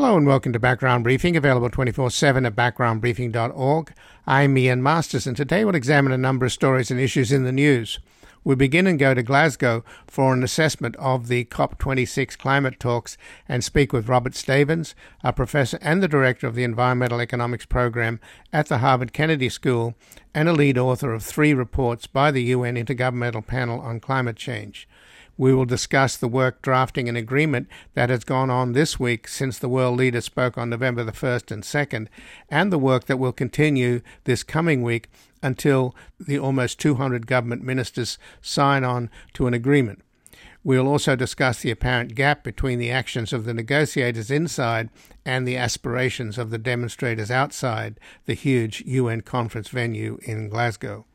Hello and welcome to Background Briefing, available 24 7 at backgroundbriefing.org. I'm Ian Masters, and today we'll examine a number of stories and issues in the news. We begin and go to Glasgow for an assessment of the COP26 climate talks and speak with Robert Stavins, a professor and the director of the Environmental Economics Program at the Harvard Kennedy School and a lead author of three reports by the UN Intergovernmental Panel on Climate Change. We will discuss the work drafting an agreement that has gone on this week since the world leaders spoke on November the 1st and 2nd, and the work that will continue this coming week until the almost 200 government ministers sign on to an agreement. We'll also discuss the apparent gap between the actions of the negotiators inside and the aspirations of the demonstrators outside the huge UN conference venue in Glasgow.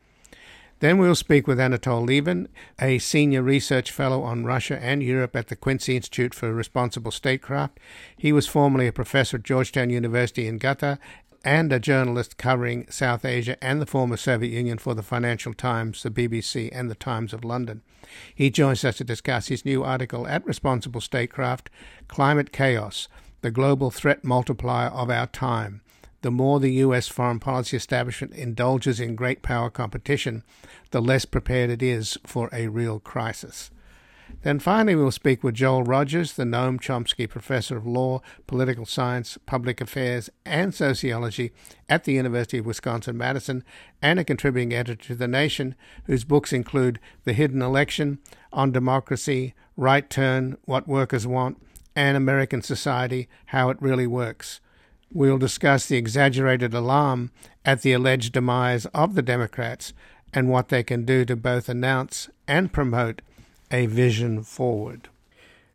Then we'll speak with Anatol Lieven, a senior research fellow on Russia and Europe at the Quincy Institute for Responsible Statecraft. He was formerly a professor at Georgetown University in Qatar and a journalist covering South Asia and the former Soviet Union for the Financial Times, the BBC, and the Times of London. He joins us to discuss his new article at Responsible Statecraft Climate Chaos, the Global Threat Multiplier of Our Time the more the U.S. foreign policy establishment indulges in great power competition, the less prepared it is for a real crisis. Then finally, we'll speak with Joel Rogers, the Noam Chomsky Professor of Law, Political Science, Public Affairs, and Sociology at the University of Wisconsin Madison, and a contributing editor to The Nation, whose books include The Hidden Election, On Democracy, Right Turn, What Workers Want, and American Society How It Really Works. We'll discuss the exaggerated alarm at the alleged demise of the Democrats and what they can do to both announce and promote a vision forward.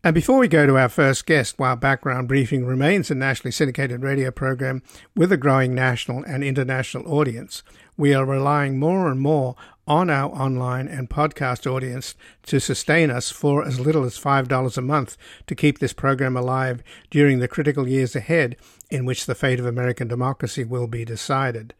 And before we go to our first guest, while Background Briefing remains a nationally syndicated radio program with a growing national and international audience, we are relying more and more on our online and podcast audience to sustain us for as little as $5 a month to keep this program alive during the critical years ahead in which the fate of American democracy will be decided.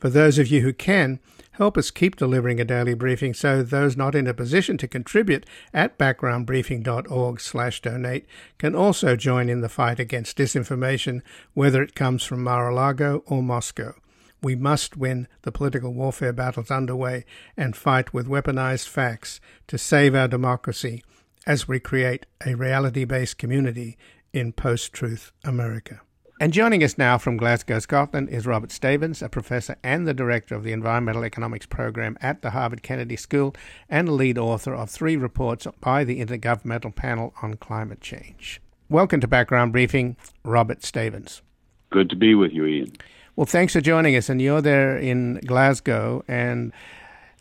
For those of you who can, help us keep delivering a daily briefing so those not in a position to contribute at backgroundbriefing.org slash donate can also join in the fight against disinformation whether it comes from Mar-a-Lago or Moscow. We must win the political warfare battles underway and fight with weaponized facts to save our democracy as we create a reality based community in post truth America. And joining us now from Glasgow, Scotland, is Robert Stavins, a professor and the director of the Environmental Economics Program at the Harvard Kennedy School and lead author of three reports by the Intergovernmental Panel on Climate Change. Welcome to Background Briefing, Robert Stavins. Good to be with you, Ian. Well, thanks for joining us. And you're there in Glasgow, and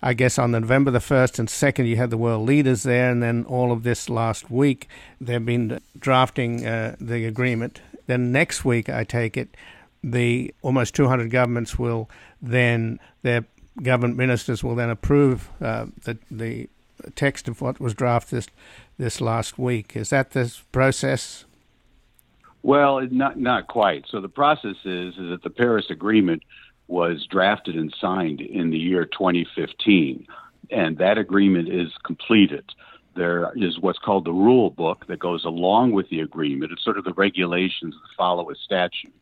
I guess on November the 1st and 2nd, you had the world leaders there, and then all of this last week, they've been drafting uh, the agreement. Then next week, I take it, the almost 200 governments will then, their government ministers will then approve uh, the, the text of what was drafted this, this last week. Is that the process? Well, not not quite. So the process is is that the Paris Agreement was drafted and signed in the year 2015, and that agreement is completed. There is what's called the rule book that goes along with the agreement. It's sort of the regulations that follow a statute.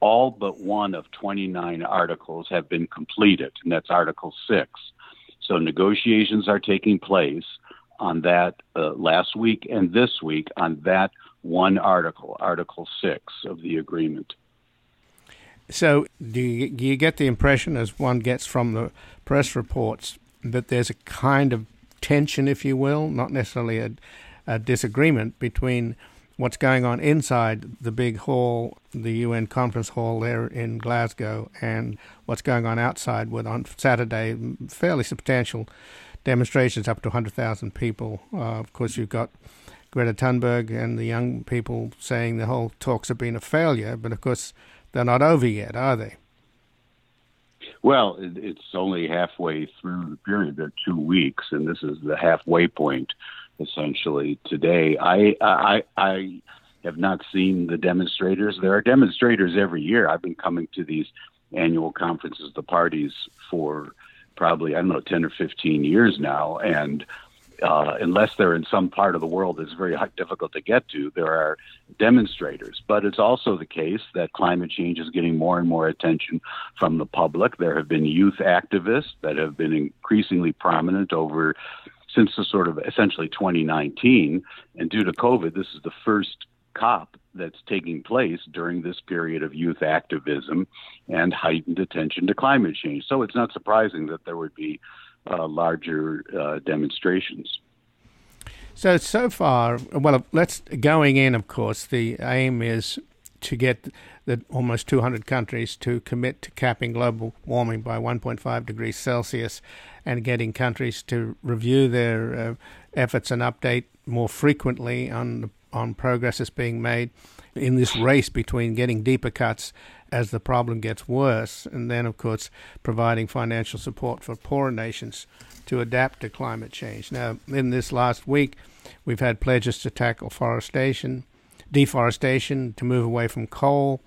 All but one of 29 articles have been completed, and that's Article 6. So negotiations are taking place on that uh, last week and this week on that one article, Article 6 of the agreement. So, do you, get the impression, as one gets from the press reports, that there's a kind of tension, if you will, not necessarily a, a disagreement between what's going on inside the big hall, the UN conference hall there in Glasgow, and what's going on outside with on Saturday, fairly substantial demonstrations up to 100,000 people. Uh, of course, you've got Greta Thunberg and the young people saying the whole talks have been a failure, but of course they're not over yet, are they? Well, it's only halfway through the period. They're two weeks, and this is the halfway point, essentially. Today, I, I, I have not seen the demonstrators. There are demonstrators every year. I've been coming to these annual conferences, the parties, for probably I don't know ten or fifteen years now, and uh, unless they're in some part of the world that's very difficult to get to, there are demonstrators. But it's also the case that climate change is getting more and more attention from the public. There have been youth activists that have been increasingly prominent over since the sort of essentially 2019. And due to COVID, this is the first COP that's taking place during this period of youth activism and heightened attention to climate change. So it's not surprising that there would be uh, larger uh, demonstrations. So so far, well, let's going in. Of course, the aim is to get the almost 200 countries to commit to capping global warming by 1.5 degrees Celsius, and getting countries to review their uh, efforts and update more frequently on on progress that's being made in this race between getting deeper cuts as the problem gets worse, and then, of course, providing financial support for poorer nations to adapt to climate change. Now, in this last week, we've had pledges to tackle forestation, deforestation, to move away from coal.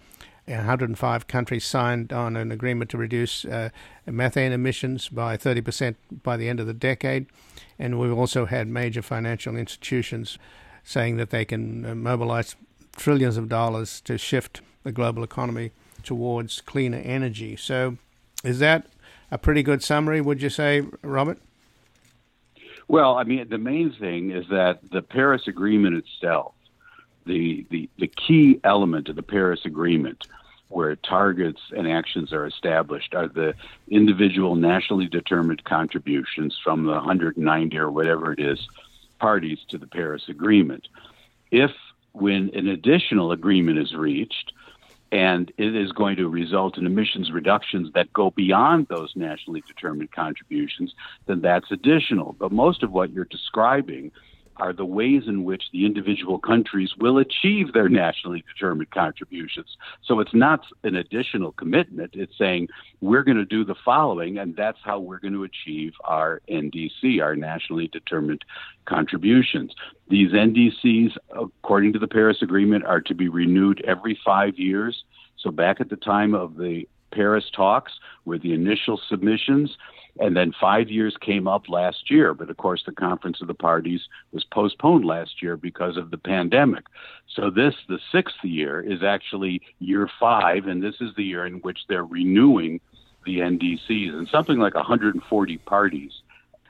105 countries signed on an agreement to reduce uh, methane emissions by 30% by the end of the decade. And we've also had major financial institutions saying that they can uh, mobilize trillions of dollars to shift the global economy towards cleaner energy. So, is that a pretty good summary, would you say, Robert? Well, I mean, the main thing is that the Paris Agreement itself, the, the, the key element of the Paris Agreement, where targets and actions are established, are the individual nationally determined contributions from the 190 or whatever it is parties to the Paris Agreement. If, when an additional agreement is reached, and it is going to result in emissions reductions that go beyond those nationally determined contributions, then that's additional. But most of what you're describing are the ways in which the individual countries will achieve their nationally determined contributions. So it's not an additional commitment. It's saying we're going to do the following, and that's how we're going to achieve our NDC, our nationally determined contributions. These NDCs, according to the Paris Agreement, are to be renewed every five years. So back at the time of the Paris talks, were the initial submissions and then five years came up last year, but of course the conference of the parties was postponed last year because of the pandemic. So this, the sixth year, is actually year five, and this is the year in which they're renewing the NDCs, and something like 140 parties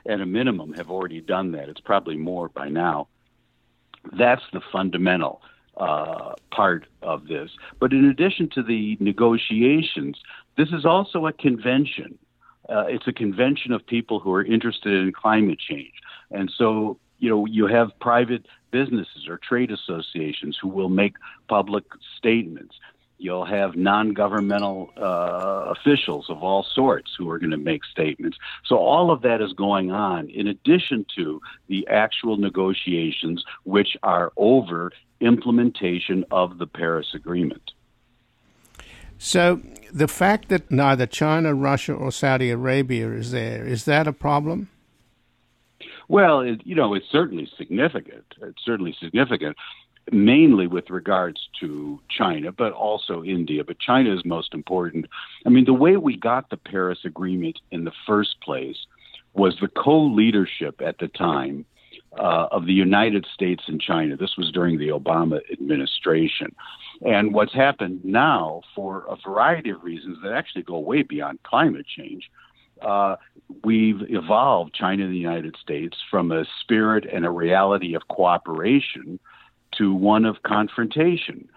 at a minimum have already done that. It's probably more by now. That's the fundamental uh, part of this. But in addition to the negotiations, this is also a convention uh, it's a convention of people who are interested in climate change. And so, you know, you have private businesses or trade associations who will make public statements. You'll have non governmental uh, officials of all sorts who are going to make statements. So, all of that is going on in addition to the actual negotiations, which are over implementation of the Paris Agreement. So the fact that neither China, Russia, or Saudi Arabia is there is that a problem? Well, it, you know, it's certainly significant. It's certainly significant, mainly with regards to China, but also India. But China is most important. I mean, the way we got the Paris Agreement in the first place was the co-leadership at the time uh, of the United States and China. This was during the Obama administration. And what's happened now, for a variety of reasons that actually go way beyond climate change, uh, we've evolved China and the United States from a spirit and a reality of cooperation to one of confrontation.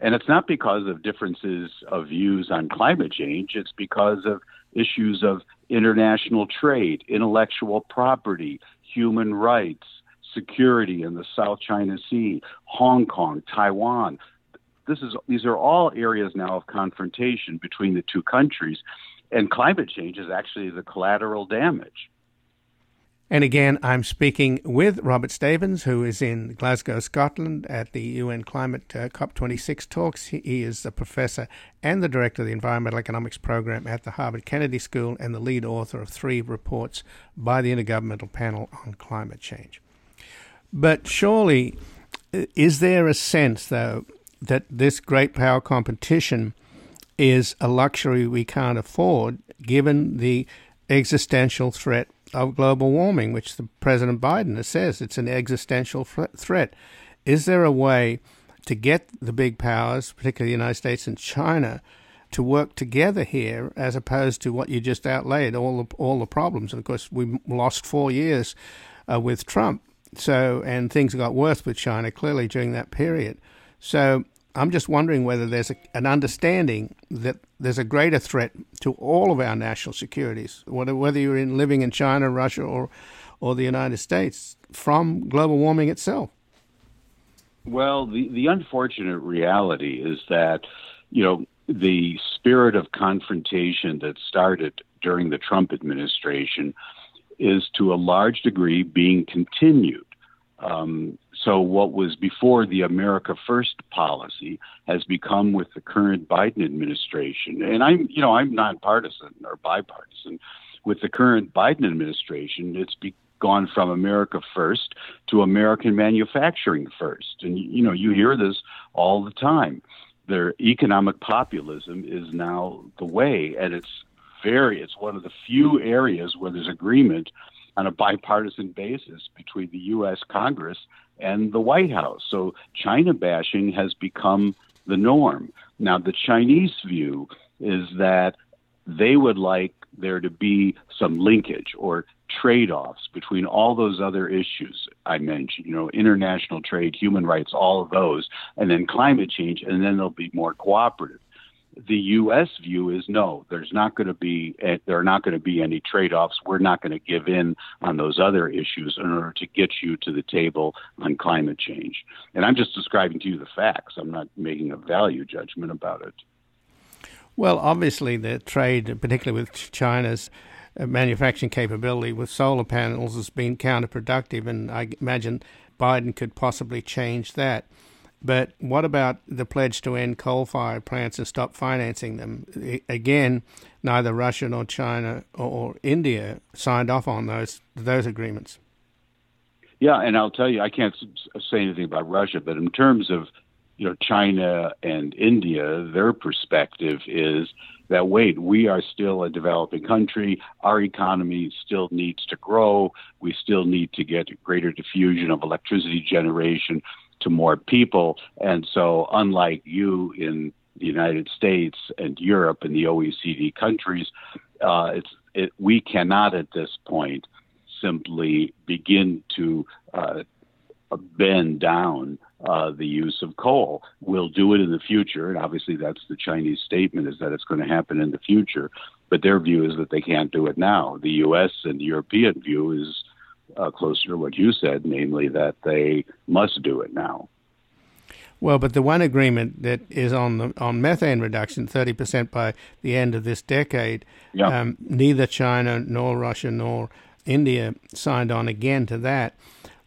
And it's not because of differences of views on climate change, it's because of issues of international trade, intellectual property, human rights, security in the South China Sea, Hong Kong, Taiwan. This is these are all areas now of confrontation between the two countries, and climate change is actually the collateral damage. And again, I'm speaking with Robert Stavins, who is in Glasgow, Scotland, at the UN Climate uh, COP26 talks. He is a professor and the director of the Environmental Economics Program at the Harvard Kennedy School and the lead author of three reports by the Intergovernmental Panel on Climate Change. But surely, is there a sense, though, that this great power competition is a luxury we can't afford given the existential threat of global warming, which the President Biden says it's an existential threat. Is there a way to get the big powers, particularly the United States and China, to work together here, as opposed to what you just outlaid all the all the problems? And of course, we lost four years uh, with Trump, so and things got worse with China clearly during that period. So I'm just wondering whether there's a, an understanding that there's a greater threat to all of our national securities, whether, whether you're in living in China, Russia, or or the United States, from global warming itself. Well, the the unfortunate reality is that you know the spirit of confrontation that started during the Trump administration is to a large degree being continued. Um, so what was before the America First policy has become with the current Biden administration, and I'm, you know, I'm nonpartisan or bipartisan. With the current Biden administration, it's be, gone from America First to American manufacturing first, and you know, you hear this all the time. Their economic populism is now the way, and it's very, it's one of the few areas where there's agreement on a bipartisan basis between the U.S. Congress and the White House. So China bashing has become the norm. Now, the Chinese view is that they would like there to be some linkage or trade offs between all those other issues I mentioned, you know, international trade, human rights, all of those, and then climate change, and then they'll be more cooperative the U.S. view is no, there's not going to be there are not going to be any trade-offs. We're not going to give in on those other issues in order to get you to the table on climate change. And I'm just describing to you the facts. I'm not making a value judgment about it. Well, obviously, the trade, particularly with China's uh, manufacturing capability with solar panels, has been counterproductive, and I imagine Biden could possibly change that. But what about the pledge to end coal fired plants and stop financing them? Again, neither Russia nor China or India signed off on those those agreements. Yeah, and I'll tell you, I can't say anything about Russia, but in terms of you know China and India, their perspective is that wait, we are still a developing country. Our economy still needs to grow. We still need to get greater diffusion of electricity generation to more people. And so, unlike you in the United States and Europe and the OECD countries, uh, it's it, we cannot at this point simply begin to uh, bend down uh, the use of coal. We'll do it in the future, and obviously that's the Chinese statement is that it's going to happen in the future. But their view is that they can't do it now. The U.S. and European view is uh, closer to what you said, namely that they must do it now. Well, but the one agreement that is on the on methane reduction, thirty percent by the end of this decade, yeah. um, neither China nor Russia nor India signed on again to that.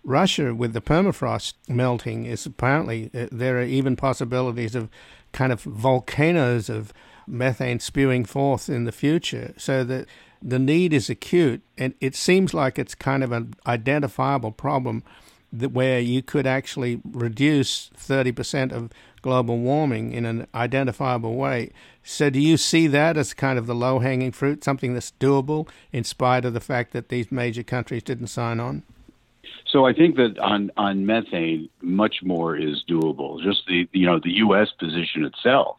Russia, with the permafrost melting, is apparently uh, there are even possibilities of kind of volcanoes of methane spewing forth in the future. So that the need is acute, and it seems like it's kind of an identifiable problem that where you could actually reduce 30% of global warming in an identifiable way. So, do you see that as kind of the low hanging fruit, something that's doable in spite of the fact that these major countries didn't sign on? So I think that on on methane, much more is doable. Just the you know the U.S. position itself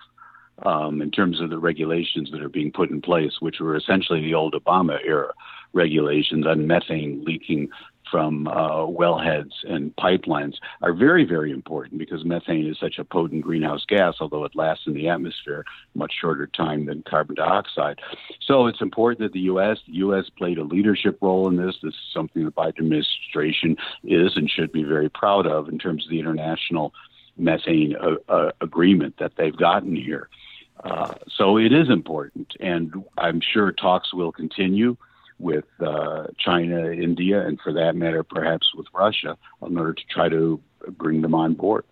um, in terms of the regulations that are being put in place, which were essentially the old Obama era regulations on methane leaking from uh, wellheads and pipelines are very, very important because methane is such a potent greenhouse gas, although it lasts in the atmosphere much shorter time than carbon dioxide. So it's important that the U.S. The U.S. played a leadership role in this. This is something the Biden administration is and should be very proud of in terms of the international methane uh, uh, agreement that they've gotten here. Uh, so it is important, and I'm sure talks will continue with uh, China, India, and for that matter, perhaps with Russia, in order to try to bring them on board.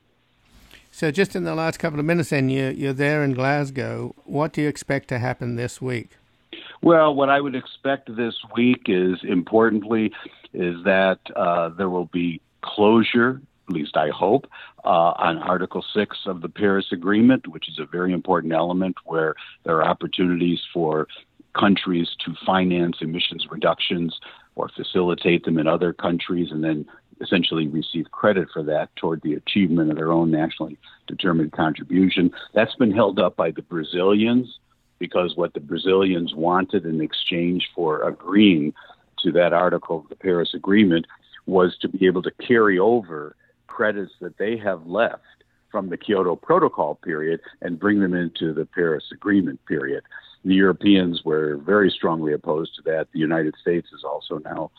So, just in the last couple of minutes, then you, you're there in Glasgow. What do you expect to happen this week? Well, what I would expect this week is, importantly, is that uh, there will be closure least I hope, uh, on Article 6 of the Paris Agreement, which is a very important element where there are opportunities for countries to finance emissions reductions or facilitate them in other countries and then essentially receive credit for that toward the achievement of their own nationally determined contribution. That's been held up by the Brazilians because what the Brazilians wanted in exchange for agreeing to that article of the Paris Agreement was to be able to carry over credits that they have left from the Kyoto Protocol period and bring them into the Paris Agreement period. The Europeans were very strongly opposed to that. The United States is also now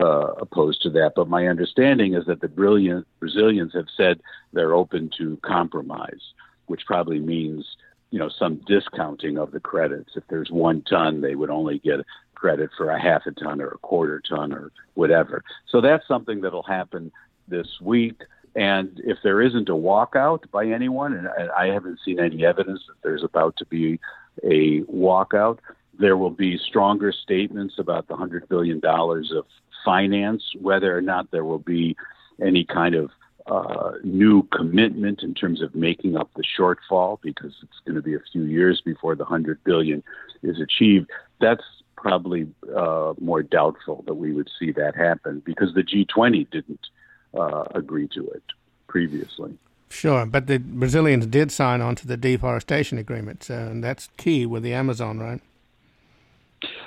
uh, opposed to that. But my understanding is that the brilliant Brazilians have said they're open to compromise, which probably means you know some discounting of the credits. If there's one ton, they would only get credit for a half a ton or a quarter ton or whatever. So that's something that'll happen this week. And if there isn't a walkout by anyone, and I haven't seen any evidence that there's about to be a walkout, there will be stronger statements about the $100 billion of finance, whether or not there will be any kind of uh, new commitment in terms of making up the shortfall because it's going to be a few years before the 100 billion is achieved. That's probably uh, more doubtful that we would see that happen because the G20 didn't uh, agree to it previously. Sure, but the Brazilians did sign on to the deforestation agreement, and that's key with the Amazon, right?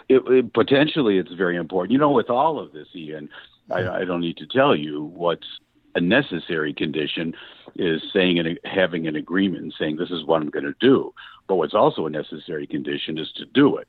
It, it, potentially, it's very important. You know, with all of this, Ian, I, I don't need to tell you what's a necessary condition is saying and having an agreement and saying this is what I'm going to do. But what's also a necessary condition is to do it.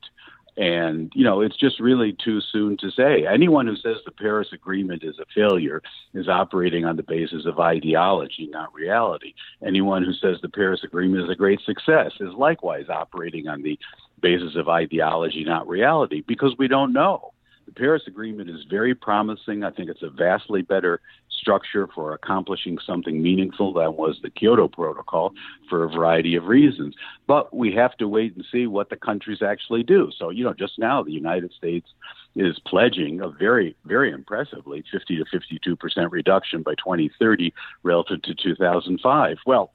And, you know, it's just really too soon to say. Anyone who says the Paris Agreement is a failure is operating on the basis of ideology, not reality. Anyone who says the Paris Agreement is a great success is likewise operating on the basis of ideology, not reality, because we don't know. The Paris Agreement is very promising. I think it's a vastly better structure for accomplishing something meaningful than was the Kyoto Protocol for a variety of reasons. But we have to wait and see what the countries actually do. So, you know, just now the United States is pledging a very, very impressively 50 to 52 percent reduction by 2030 relative to 2005. Well,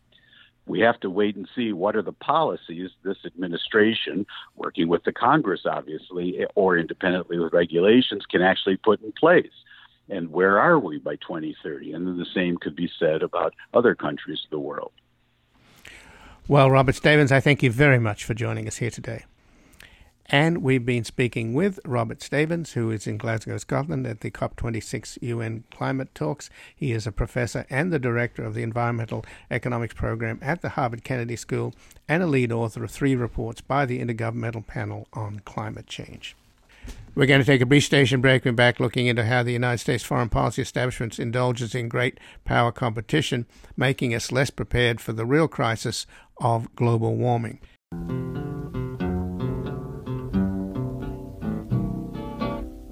we have to wait and see what are the policies this administration, working with the Congress, obviously, or independently with regulations, can actually put in place. And where are we by 2030? And then the same could be said about other countries of the world. Well, Robert Stevens, I thank you very much for joining us here today. And we've been speaking with Robert Stevens, who is in Glasgow, Scotland at the COP26 UN climate talks. He is a professor and the director of the Environmental Economics Program at the Harvard Kennedy School and a lead author of three reports by the Intergovernmental Panel on Climate Change. We're going to take a brief station break. We're back looking into how the United States foreign policy establishment indulges in great power competition, making us less prepared for the real crisis of global warming.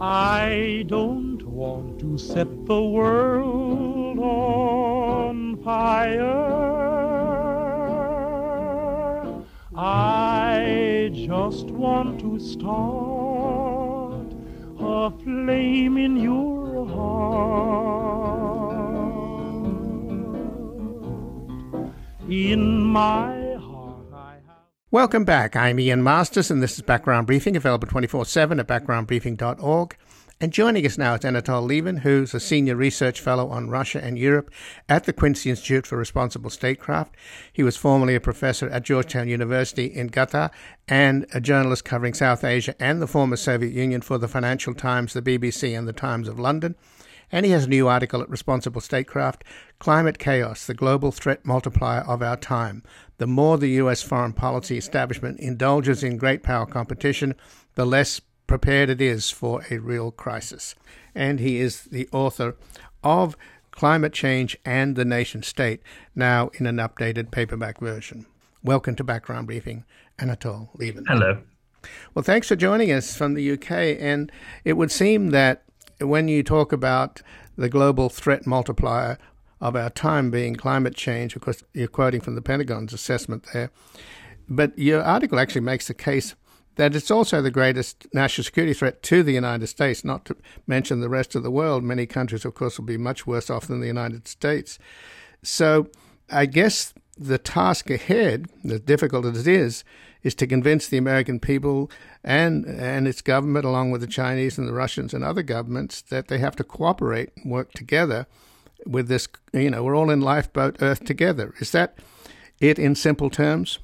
I don't want to set the world on fire. I just want to start flame in your heart. In my Welcome back. I'm Ian Masters, and this is Background Briefing, available 24 7 at backgroundbriefing.org. And joining us now is Anatol Lieven, who's a senior research fellow on Russia and Europe at the Quincy Institute for Responsible Statecraft. He was formerly a professor at Georgetown University in Qatar and a journalist covering South Asia and the former Soviet Union for the Financial Times, the BBC, and the Times of London. And he has a new article at Responsible Statecraft Climate Chaos, the Global Threat Multiplier of Our Time. The more the U.S. foreign policy establishment indulges in great power competition, the less prepared it is for a real crisis. And he is the author of Climate Change and the Nation State, now in an updated paperback version. Welcome to Background Briefing, Anatol Lieven. Hello. Well, thanks for joining us from the UK. And it would seem that when you talk about the global threat multiplier of our time being climate change, of course, you're quoting from the Pentagon's assessment there, but your article actually makes the case that it's also the greatest national security threat to the United States, not to mention the rest of the world. Many countries, of course, will be much worse off than the United States. So I guess the task ahead, as difficult as it is, is to convince the American people and and its government, along with the Chinese and the Russians and other governments, that they have to cooperate and work together with this. You know, we're all in lifeboat Earth together. Is that it in simple terms?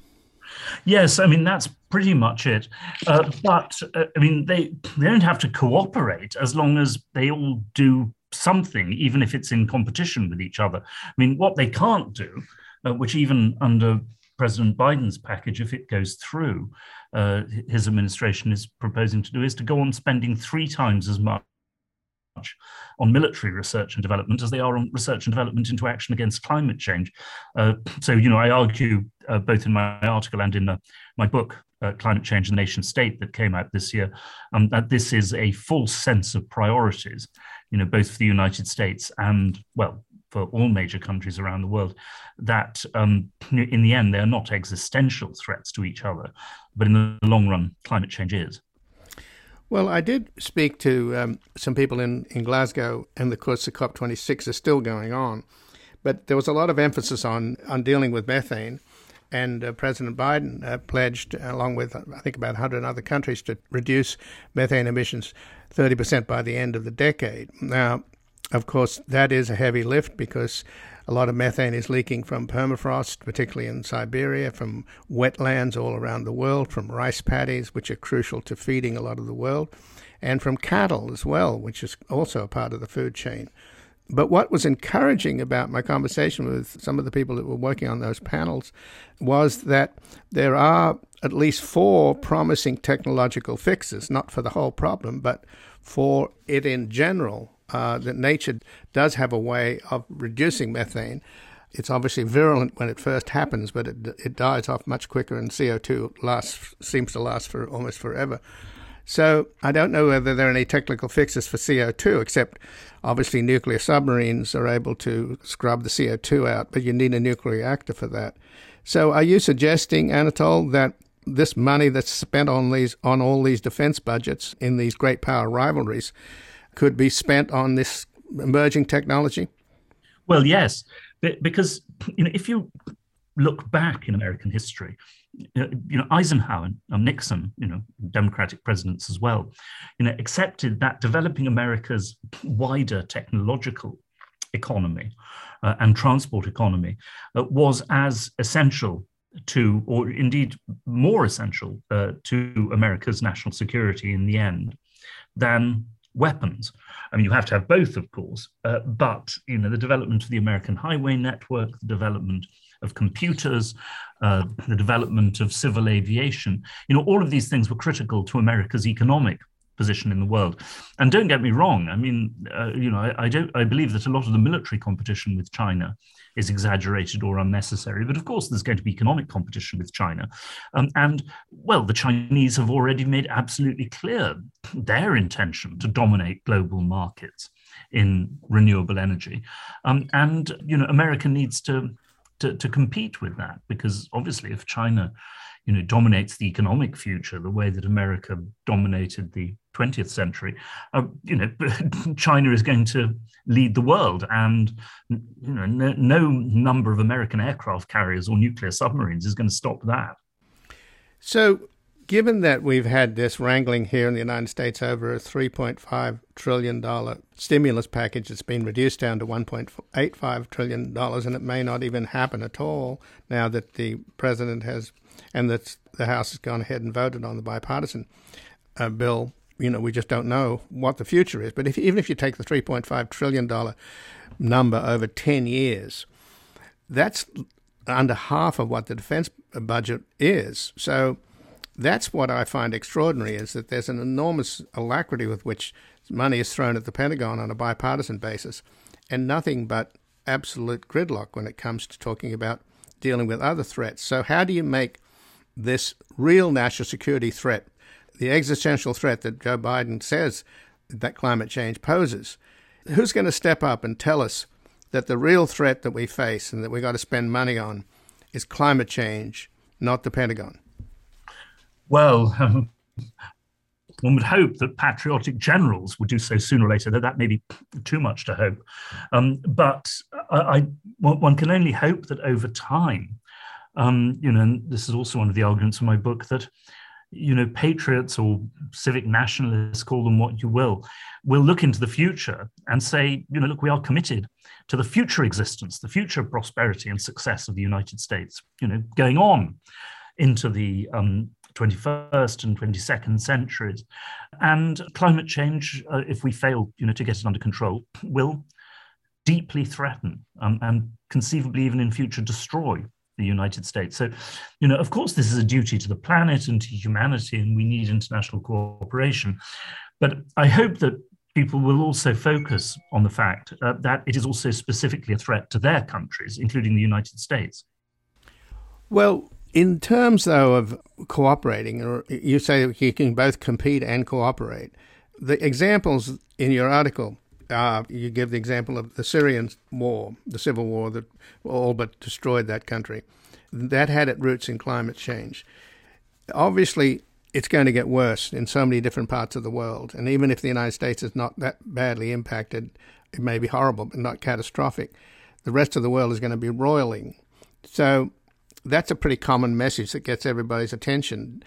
Yes, I mean that's pretty much it. Uh, but uh, I mean they they don't have to cooperate as long as they all do something, even if it's in competition with each other. I mean, what they can't do, uh, which even under President Biden's package, if it goes through, uh, his administration is proposing to do, is to go on spending three times as much on military research and development as they are on research and development into action against climate change. Uh, so, you know, I argue uh, both in my article and in uh, my book, uh, Climate Change and the Nation State, that came out this year, um, that this is a false sense of priorities, you know, both for the United States and, well, for all major countries around the world, that um, in the end, they're not existential threats to each other, but in the long run, climate change is. Well, I did speak to um, some people in, in Glasgow, and of course, the COP26 is still going on. But there was a lot of emphasis on, on dealing with methane. And uh, President Biden uh, pledged, along with I think about 100 other countries, to reduce methane emissions 30% by the end of the decade. Now, of course, that is a heavy lift because a lot of methane is leaking from permafrost, particularly in Siberia, from wetlands all around the world, from rice paddies, which are crucial to feeding a lot of the world, and from cattle as well, which is also a part of the food chain. But what was encouraging about my conversation with some of the people that were working on those panels was that there are at least four promising technological fixes, not for the whole problem, but for it in general, uh, that nature does have a way of reducing methane. It's obviously virulent when it first happens, but it, it dies off much quicker, and CO2 lasts seems to last for almost forever. So I don't know whether there are any technical fixes for CO2, except obviously nuclear submarines are able to scrub the CO2 out, but you need a nuclear reactor for that. So are you suggesting, Anatol, that this money that's spent on these on all these defense budgets in these great power rivalries could be spent on this emerging technology? Well, yes, because you know if you look back in American history, you know Eisenhower, and Nixon, you know Democratic presidents as well, you know accepted that developing America's wider technological economy uh, and transport economy uh, was as essential to, or indeed more essential uh, to America's national security in the end than weapons. I mean, you have to have both, of course, uh, but you know the development of the American highway network, the development of computers, uh, the development of civil aviation, you know, all of these things were critical to America's economic position in the world. And don't get me wrong, I mean, uh, you know, I, I, don't, I believe that a lot of the military competition with China is exaggerated or unnecessary. But of course, there's going to be economic competition with China. Um, and, well, the Chinese have already made absolutely clear their intention to dominate global markets in renewable energy. Um, and, you know, America needs to, to, to compete with that because obviously if China you know, dominates the economic future the way that America dominated the 20th century, uh, you know, China is going to lead the world, and you know, no, no number of American aircraft carriers or nuclear submarines is going to stop that. So, given that we've had this wrangling here in the United States over a $3.5 trillion stimulus package that's been reduced down to $1.85 trillion, and it may not even happen at all now that the president has and that the House has gone ahead and voted on the bipartisan uh, bill. You know, we just don't know what the future is. But if, even if you take the $3.5 trillion number over 10 years, that's under half of what the defense budget is. So that's what I find extraordinary is that there's an enormous alacrity with which money is thrown at the Pentagon on a bipartisan basis and nothing but absolute gridlock when it comes to talking about dealing with other threats. So, how do you make this real national security threat, the existential threat that Joe Biden says that climate change poses, who's going to step up and tell us that the real threat that we face and that we've got to spend money on is climate change, not the Pentagon? Well, um, one would hope that patriotic generals would do so sooner or later, though that may be too much to hope. Um, but I, I, one can only hope that over time, Um, you know, and this is also one of the arguments in my book that you know, patriots or civic nationalists, call them what you will, will look into the future and say, you know, look, we are committed to the future existence, the future prosperity and success of the United States, you know, going on into the um, 21st and 22nd centuries. And climate change, uh, if we fail, you know, to get it under control, will deeply threaten um, and conceivably even in future destroy the United States. So, you know, of course, this is a duty to the planet and to humanity, and we need international cooperation. But I hope that people will also focus on the fact uh, that it is also specifically a threat to their countries, including the United States. Well, in terms, though, of cooperating, you say you can both compete and cooperate. The examples in your article uh, you give the example of the Syrian war, the civil war that all but destroyed that country. That had its roots in climate change. Obviously, it's going to get worse in so many different parts of the world. And even if the United States is not that badly impacted, it may be horrible, but not catastrophic. The rest of the world is going to be roiling. So that's a pretty common message that gets everybody's attention.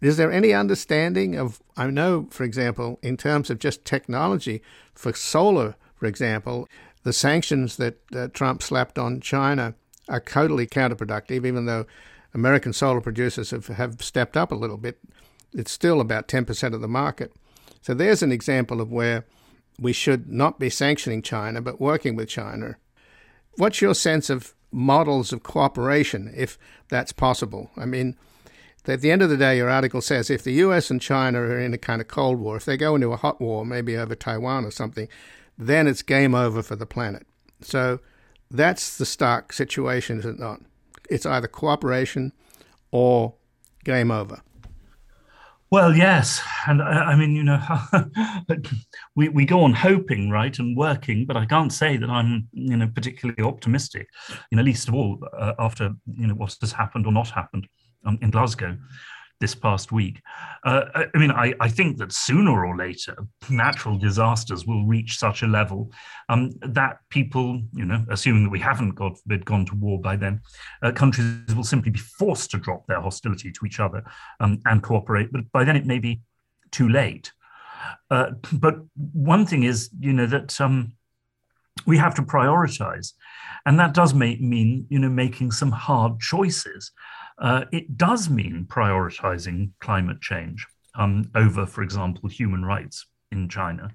Is there any understanding of, I know, for example, in terms of just technology, for solar, for example, the sanctions that uh, Trump slapped on China are totally counterproductive, even though American solar producers have, have stepped up a little bit. It's still about 10% of the market. So there's an example of where we should not be sanctioning China, but working with China. What's your sense of models of cooperation, if that's possible? I mean, at the end of the day, your article says if the US and China are in a kind of Cold War, if they go into a hot war, maybe over Taiwan or something, then it's game over for the planet. So that's the stark situation, is it not? It's either cooperation or game over. Well, yes, and I, I mean, you know, we we go on hoping, right, and working, but I can't say that I'm, you know, particularly optimistic. You know, least of all uh, after you know what has happened or not happened um, in Glasgow this past week. Uh, I mean, I, I, think that sooner or later, natural disasters will reach such a level um, that people, you know, assuming that we haven't got gone to war by then, uh, countries will simply be forced to drop their hostility to each other um, and cooperate. But by then, it may be too late. Uh, but one thing is, you know, that um, we have to prioritize, and that does make, mean, you know, making some hard choices uh, it does mean prioritizing climate change um, over, for example, human rights in China.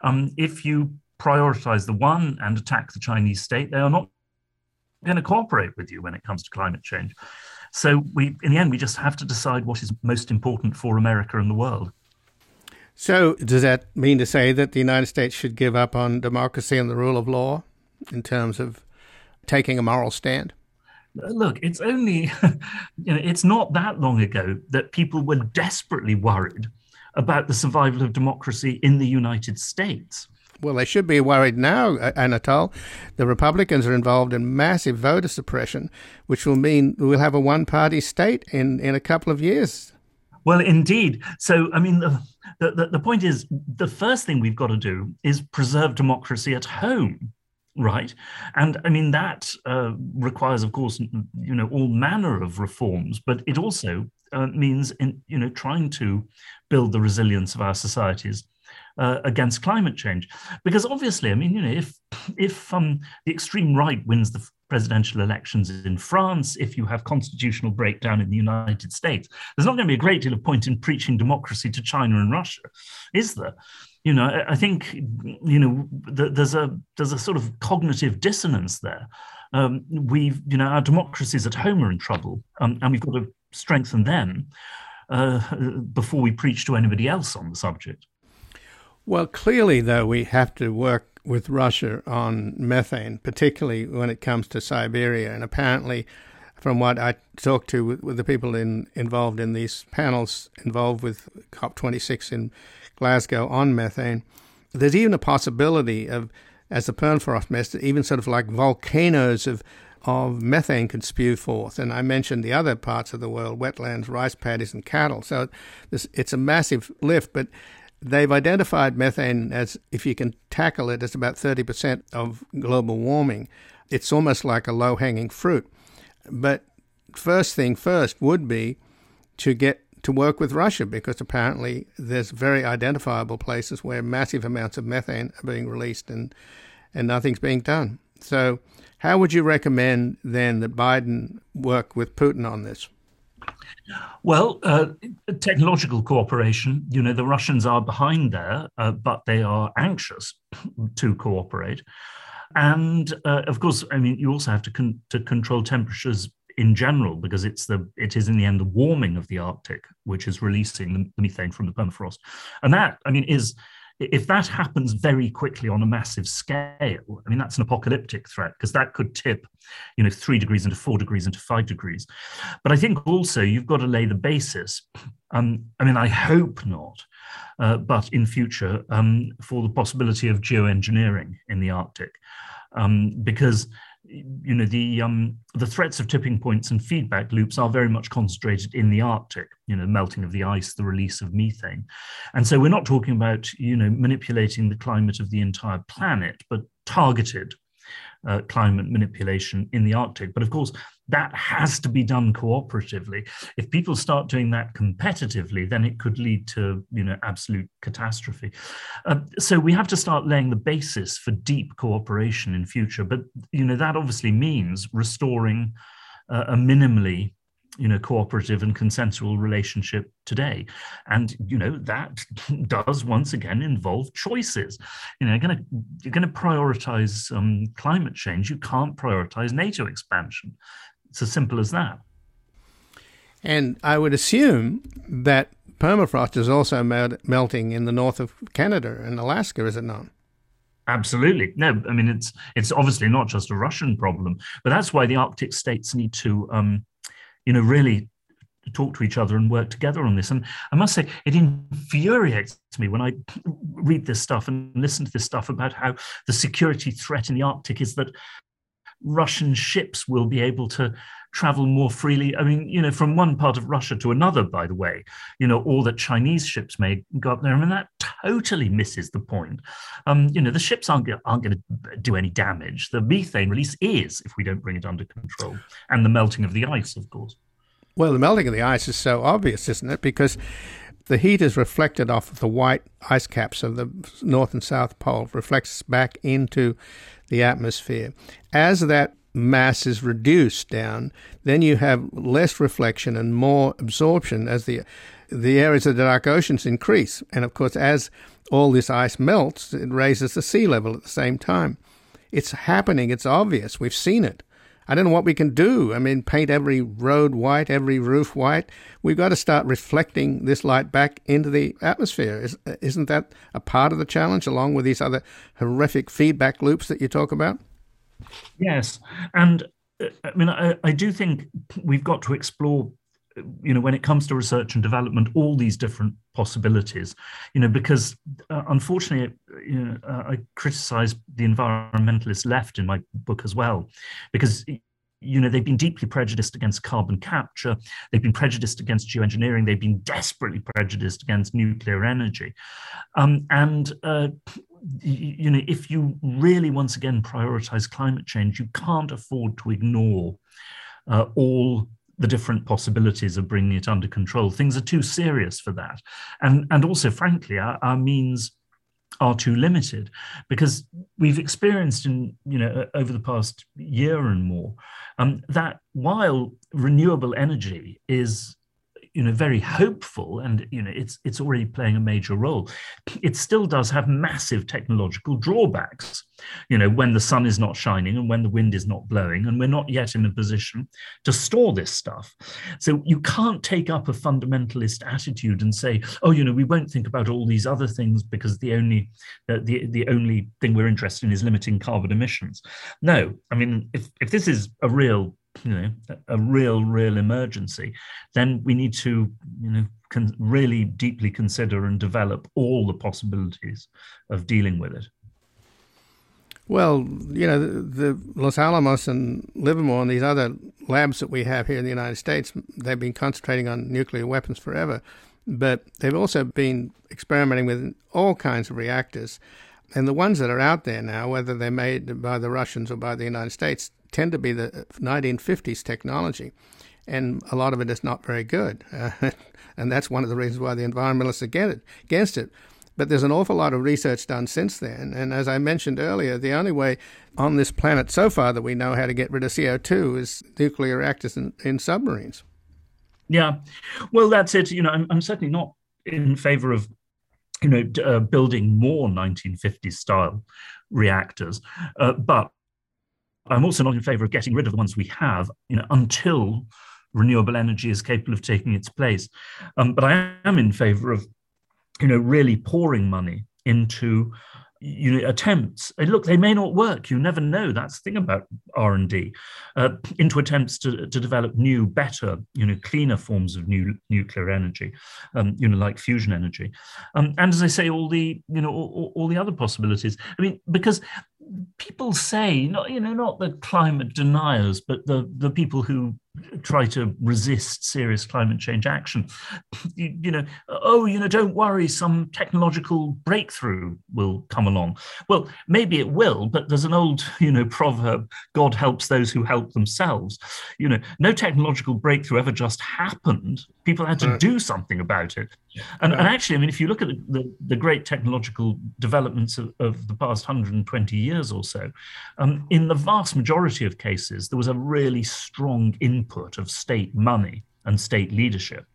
Um, if you prioritize the one and attack the Chinese state, they are not going to cooperate with you when it comes to climate change. So we, in the end, we just have to decide what is most important for America and the world. So does that mean to say that the United States should give up on democracy and the rule of law in terms of taking a moral stand? Look, it's only, you know, it's not that long ago that people were desperately worried about the survival of democracy in the United States. Well, they should be worried now, Anatol. The Republicans are involved in massive voter suppression, which will mean we'll have a one party state in, in a couple of years. Well, indeed. So, I mean, the, the, the point is the first thing we've got to do is preserve democracy at home right and i mean that uh, requires of course you know all manner of reforms but it also uh, means in you know trying to build the resilience of our societies uh, against climate change because obviously i mean you know if if um, the extreme right wins the presidential elections in France, if you have constitutional breakdown in the United States, there's not going to be a great deal of point in preaching democracy to China and Russia, is there? You know, I think you know there's a there's a sort of cognitive dissonance there. Um, we've you know our democracies at home are in trouble, um, and we've got to strengthen them uh, before we preach to anybody else on the subject. Well, clearly, though, we have to work with Russia on methane, particularly when it comes to Siberia, and apparently. From what I talked to with, with the people in, involved in these panels involved with COP26 in Glasgow on methane. There's even a possibility of, as the permafrost melts, even sort of like volcanoes of of methane could spew forth. And I mentioned the other parts of the world, wetlands, rice paddies, and cattle. So this, it's a massive lift, but they've identified methane as, if you can tackle it, as about 30% of global warming. It's almost like a low hanging fruit. But first thing first would be to get to work with Russia because apparently there's very identifiable places where massive amounts of methane are being released and and nothing's being done. So, how would you recommend then that Biden work with Putin on this? Well, uh, technological cooperation, you know, the Russians are behind there, uh, but they are anxious to cooperate. And uh, of course, I mean, you also have to, con- to control temperatures in general because it's the it is in the end the warming of the Arctic which is releasing the methane from the permafrost, and that I mean is if that happens very quickly on a massive scale, I mean that's an apocalyptic threat because that could tip, you know, three degrees into four degrees into five degrees. But I think also you've got to lay the basis. Um, I mean, I hope not, uh, but in future um, for the possibility of geoengineering in the Arctic, um, because you know the um, the threats of tipping points and feedback loops are very much concentrated in the Arctic. You know, melting of the ice, the release of methane, and so we're not talking about you know manipulating the climate of the entire planet, but targeted uh, climate manipulation in the Arctic. But of course, that has to be done cooperatively. If people start doing that competitively, then it could lead to you know absolute catastrophe. Uh, so we have to start laying the basis for deep cooperation in future. But you know that obviously means restoring uh, a minimally you know cooperative and consensual relationship today. And you know that does once again involve choices. You know you're going to you're going to prioritize um, climate change. You can't prioritize nato expansion. It's as simple as that. And i would assume that permafrost is also melting in the north of canada and alaska is it not? Absolutely. No, I mean it's it's obviously not just a Russian problem, but that's why the Arctic states need to um, you know, really talk to each other and work together on this. And I must say, it infuriates me when I read this stuff and listen to this stuff about how the security threat in the Arctic is that Russian ships will be able to travel more freely. I mean, you know, from one part of Russia to another, by the way, you know, all that Chinese ships may go up there. I mean, that totally misses the point. Um, you know, the ships aren't, aren't going to do any damage. The methane release is if we don't bring it under control, and the melting of the ice, of course. Well, the melting of the ice is so obvious, isn't it? Because the heat is reflected off of the white ice caps of the North and South Pole, reflects back into the atmosphere. As that mass is reduced down, then you have less reflection and more absorption as the the areas of the dark oceans increase. And of course, as all this ice melts, it raises the sea level at the same time. It's happening. It's obvious. We've seen it. I don't know what we can do. I mean, paint every road white, every roof white. We've got to start reflecting this light back into the atmosphere. Is, not that a part of the challenge, along with these other horrific feedback loops that you talk about? Yes, and uh, I mean, I, I do think we've got to explore you know when it comes to research and development all these different possibilities you know because uh, unfortunately you know, uh, i criticize the environmentalist left in my book as well because you know they've been deeply prejudiced against carbon capture they've been prejudiced against geoengineering they've been desperately prejudiced against nuclear energy. Um, and uh, you know, if you really once again prioritize climate change, you can't afford to ignore uh, all the different possibilities of bringing it under control. Things are too serious for that, and and also, frankly, our, our means are too limited because we've experienced in you know over the past year and more um, that while renewable energy is you know very hopeful and you know it's it's already playing a major role it still does have massive technological drawbacks. You know when the sun is not shining and when the wind is not blowing and we're not yet in a position to store this stuff. So you can't take up a fundamentalist attitude and say oh you know we won't think about all these other things because the only uh, the the only thing we're interested in is limiting carbon emissions. No i mean if if this is a real you know a real real emergency then we need to you know con- really deeply consider and develop all the possibilities of dealing with it. Well you know the, the los alamos and livermore and these other labs that we have here in the united states they've been concentrating on nuclear weapons forever but they've also been experimenting with all kinds of reactors. And the ones that are out there now, whether they're made by the Russians or by the United States, tend to be the 1950s technology. and a lot of it is not very good. Uh, and that's one of the reasons why the environmentalists are against it. But there's an awful lot of research done since then. And as I mentioned earlier, the only way on this planet so far that we know how to get rid of CO2 is nuclear reactors in, in submarines. Yeah. Well, that's it. You know, I'm, I'm certainly not in favor of you know, uh, building more 1950s style reactors. Uh, but I'm also not in favor of getting rid of the ones we have, you know, until renewable energy is capable of taking its place. Um, but I am in favor of, you know, really pouring money into you know attempts. And look they may not work. You never know. That's the thing about r&d uh, into attempts to, to develop new better you know cleaner forms of new nuclear energy um, you know like fusion energy. Um, and as i say all the you know all, all the other possibilities. I mean because people say not you know not the climate deniers but the the people who try to resist serious climate change action. You, you, know oh you know don't worry some technological breakthrough will come along. Well maybe it will but there's an old you know proverb god helps those who help themselves. You know no technological breakthrough ever just happened. People had to right. do something about it. And, right. and, actually i mean if you look at the, the, the great technological developments of, of, the past 120 years or so um, in the vast majority of cases there was a really strong input of state money and state leadership,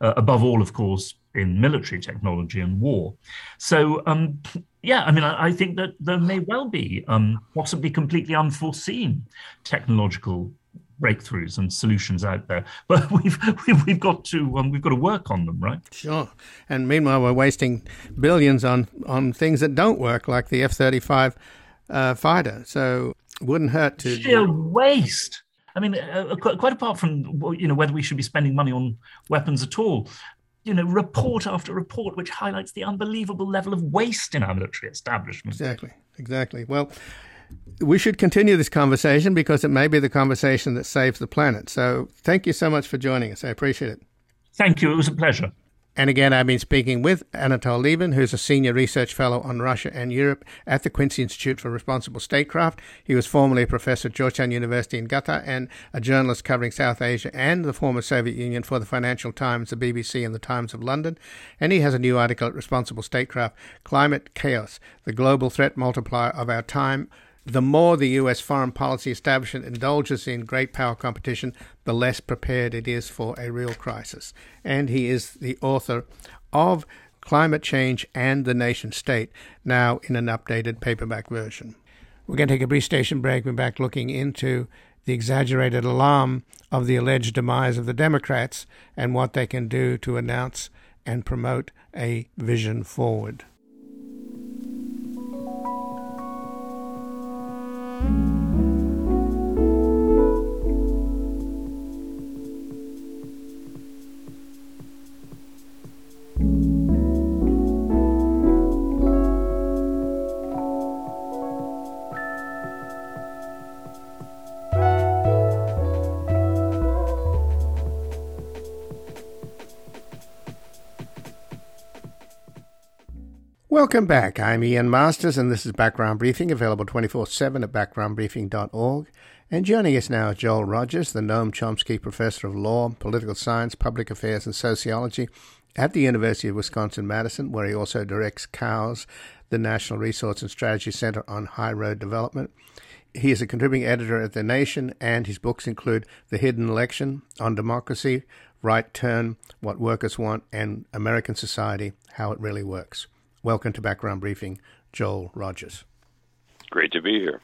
uh, above all, of course, in military technology and war. So, um, yeah, I mean, I, I, think that there may well be um, possibly completely unforeseen technological breakthroughs and solutions out there, but we've we've got to um, we've got to work on them, right? Sure. And meanwhile, we're wasting billions on on things that don't work, like the F thirty five uh, fighter. So, wouldn't hurt to sheer waste. I mean, uh, uh quite apart from you know whether we should be spending money on weapons at all, you know, report after report which highlights the unbelievable level of waste in our military establishment. Exactly, exactly. Well, we should continue this conversation because it may be the conversation that saves the planet. So, thank you so much for joining us. I appreciate it. Thank you. It was a pleasure. And again, I've been speaking with Anatol Lieven, who's a senior research fellow on Russia and Europe at the Quincy Institute for Responsible Statecraft. He was formerly a professor at Georgetown University in Qatar and a journalist covering South Asia and the former Soviet Union for the Financial Times, the BBC, and the Times of London. And he has a new article at Responsible Statecraft Climate Chaos, the Global Threat Multiplier of Our Time the more the US foreign policy establishment indulges in great power competition, the less prepared it is for a real crisis. And he is the author of Climate Change and the Nation State, now in an updated paperback version. We're going to take a brief station break. We're back looking into the exaggerated alarm of the alleged demise of the Democrats and what they can do to announce and promote a vision forward. Welcome back. I'm Ian Masters, and this is Background Briefing, available 24 7 at backgroundbriefing.org. And joining us now is Joel Rogers, the Noam Chomsky Professor of Law, Political Science, Public Affairs, and Sociology at the University of Wisconsin Madison, where he also directs COWS, the National Resource and Strategy Center on High Road Development. He is a contributing editor at The Nation, and his books include The Hidden Election, On Democracy, Right Turn, What Workers Want, and American Society, How It Really Works. Welcome to Background Briefing, Joel Rogers. Great to be here.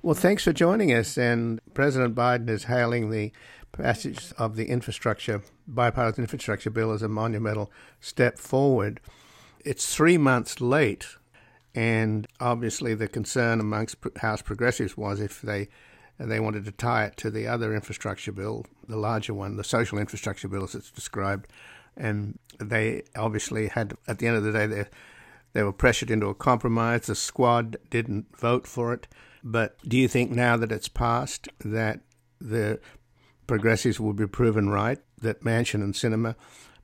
Well, thanks for joining us. And President Biden is hailing the passage of the infrastructure, bipartisan infrastructure bill as a monumental step forward. It's three months late, and obviously the concern amongst House progressives was if they they wanted to tie it to the other infrastructure bill, the larger one, the social infrastructure bill as it's described, and they obviously had at the end of the day they they were pressured into a compromise. The squad didn't vote for it. But do you think now that it's passed that the progressives will be proven right, that Manchin and Sinema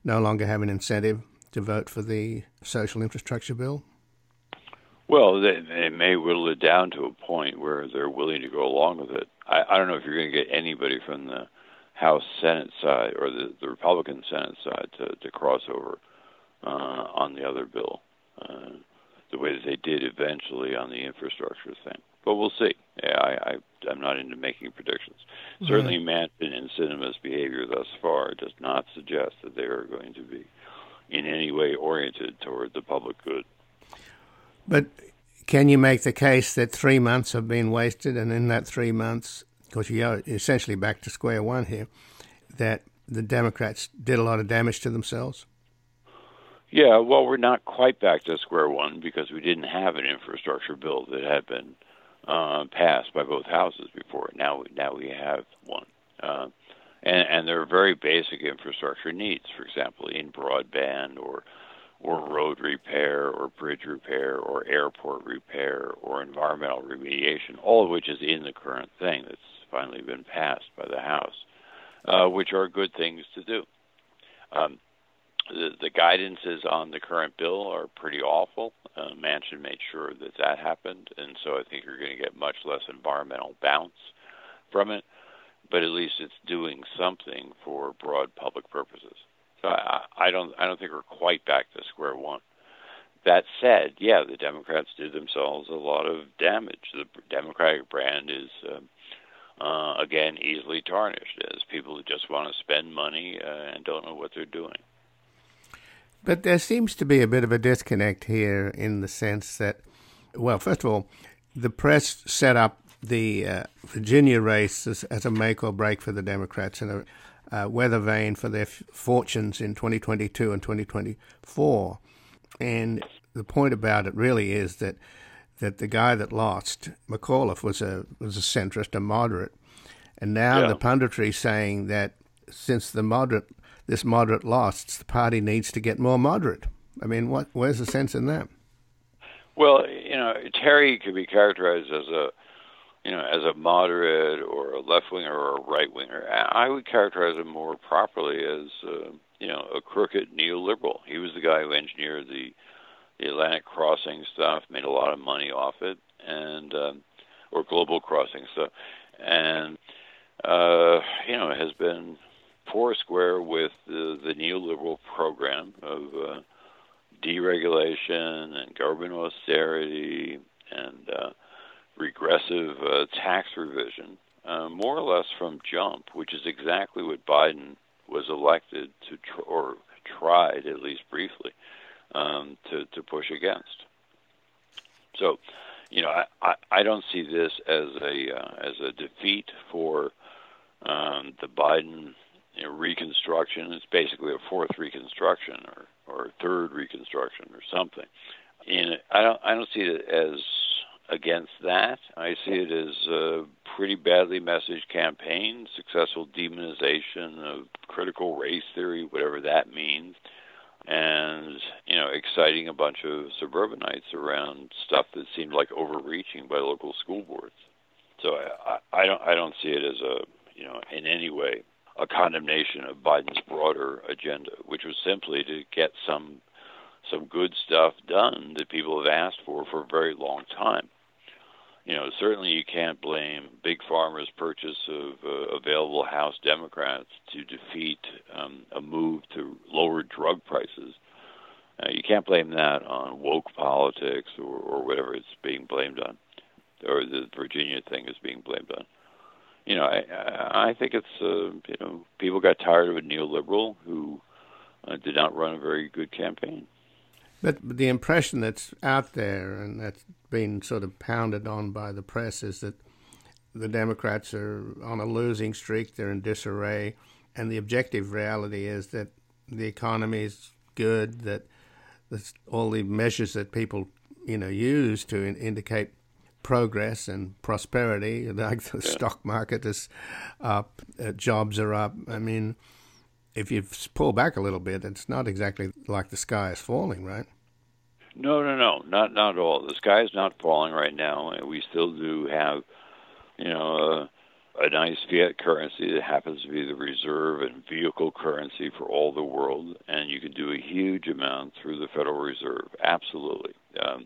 no longer have an incentive to vote for the social infrastructure bill? Well, they, they may whittle it down to a point where they're willing to go along with it. I, I don't know if you're going to get anybody from the House Senate side or the, the Republican Senate side to, to cross over uh, on the other bill, uh, the way that they did eventually on the infrastructure thing. But we'll see. Yeah, I, I, I'm not into making predictions. Mm-hmm. Certainly, Manchin and Sinema's behavior thus far does not suggest that they are going to be in any way oriented toward the public good. But can you make the case that three months have been wasted, and in that three months, because you're essentially back to square one here, that the Democrats did a lot of damage to themselves? Yeah, well, we're not quite back to square one because we didn't have an infrastructure bill that had been uh, passed by both houses before. Now, now we have one, uh, and and there are very basic infrastructure needs. For example, in broadband or or road repair or bridge repair or airport repair or environmental remediation, all of which is in the current thing that's finally been passed by the House, uh, which are good things to do. Um, the, guidances on the current bill are pretty awful. Uh, Manchin made sure that that happened, and so I think you're going to get much less environmental bounce from it. But at least it's doing something for broad public purposes. So I, I don't I don't think we're quite back to square one. That said, yeah, the Democrats did themselves a lot of damage. The Democratic brand is uh, uh, again easily tarnished as people who just want to spend money uh, and don't know what they're doing. But there seems to be a bit of a disconnect here in the sense that, well, first of all, the press set up the uh, Virginia race as, as, a make or break for the Democrats and a uh, weather vane for their f- fortunes in 2022 and 2024. And the point about it really is that that the guy that lost, McAuliffe, was a was a centrist, a moderate, and now yeah. the punditry saying that since the moderate this moderate lost, the party needs to get more moderate. I mean, what where's the sense in that? Well, you know, Terry could be characterized as a you know, as a moderate or a left winger or a right winger. I would characterize him more properly as, uh, you know, a crooked neoliberal. He was the guy who engineered the the Atlantic crossing stuff, made a lot of money off it, and um, or global crossing stuff, and uh, you know, has been foursquare with the, the neoliberal program of uh, deregulation and government austerity and uh, regressive uh, tax revision, uh, more or less from jump, which is exactly what Biden was elected to, tr- or tried at least briefly, um, to to push against. So, you know, I, I, I don't see this as a uh, as a defeat for um, the Biden you know, reconstruction. It's basically a fourth reconstruction or or third reconstruction or something. And I don't I don't see it as against that. I see it as a pretty badly messaged campaign, successful demonization of critical race theory, whatever that means, and you know, exciting a bunch of suburbanites around stuff that seemed like overreaching by local school boards. So I, I don't I don't see it as a you know in any way a condemnation of Biden's broader agenda, which was simply to get some some good stuff done that people have asked for for a very long time you know, certainly you can't blame Big Pharma's purchase of uh, available House Democrats to defeat um, a move to lower drug prices. Uh, you can't blame that on woke politics or, or whatever it's being blamed on, or the Virginia thing is being blamed on. You know, I, I think it's uh, you know people got tired of a neoliberal who uh, did not run a very good campaign. But the impression that's out there and that's been sort of pounded on by the press is that the Democrats are on a losing streak, they're in disarray, and the objective reality is that the economy is good, that all the measures that people you know use to in- indicate progress and prosperity, like the yeah. stock market is up, uh, jobs are up. I mean, if you pull back a little bit, it's not exactly like the sky is falling, right? No, no, no, not not at all. The sky is not falling right now, and we still do have, you know, a, a nice fiat currency that happens to be the reserve and vehicle currency for all the world, and you can do a huge amount through the Federal Reserve. Absolutely. Um,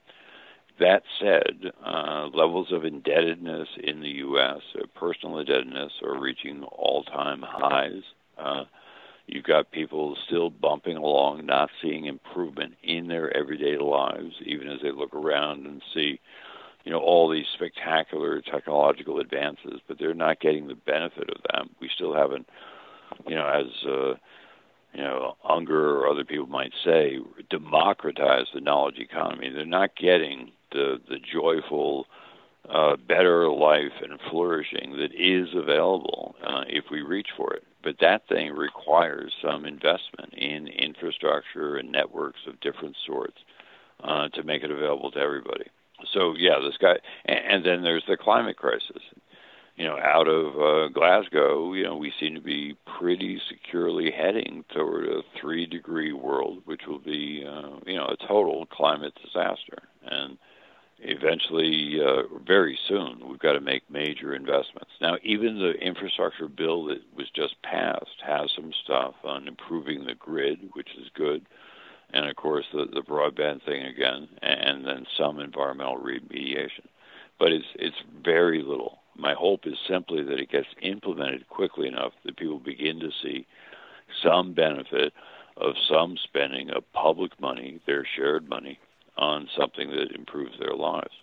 That said, uh, levels of indebtedness in the U.S., uh, personal indebtedness, are reaching all time highs. Uh, you've got people still bumping along, not seeing improvement in their everyday lives, even as they look around and see, you know, all these spectacular technological advances, but they're not getting the benefit of them. We still haven't, you know, as uh, you know, Unger or other people might say, democratize the knowledge economy. They're not getting the the joyful, uh, better life and flourishing that is available uh, if we reach for it. But that thing requires some investment in infrastructure and networks of different sorts uh, to make it available to everybody. So yeah, this guy, and, and then there's the climate crisis you know, out of uh, Glasgow, you know, we seem to be pretty securely heading toward a three degree world, which will be, uh, you know, a total climate disaster. And eventually, uh, very soon, we've got to make major investments. Now, even the infrastructure bill that was just passed has some stuff on improving the grid, which is good. And of course, the, the broadband thing again, and then some environmental remediation. But it's it's very little my hope is simply that it gets implemented quickly enough that people begin to see some benefit of some spending of public money, their shared money, on something that improves their lives.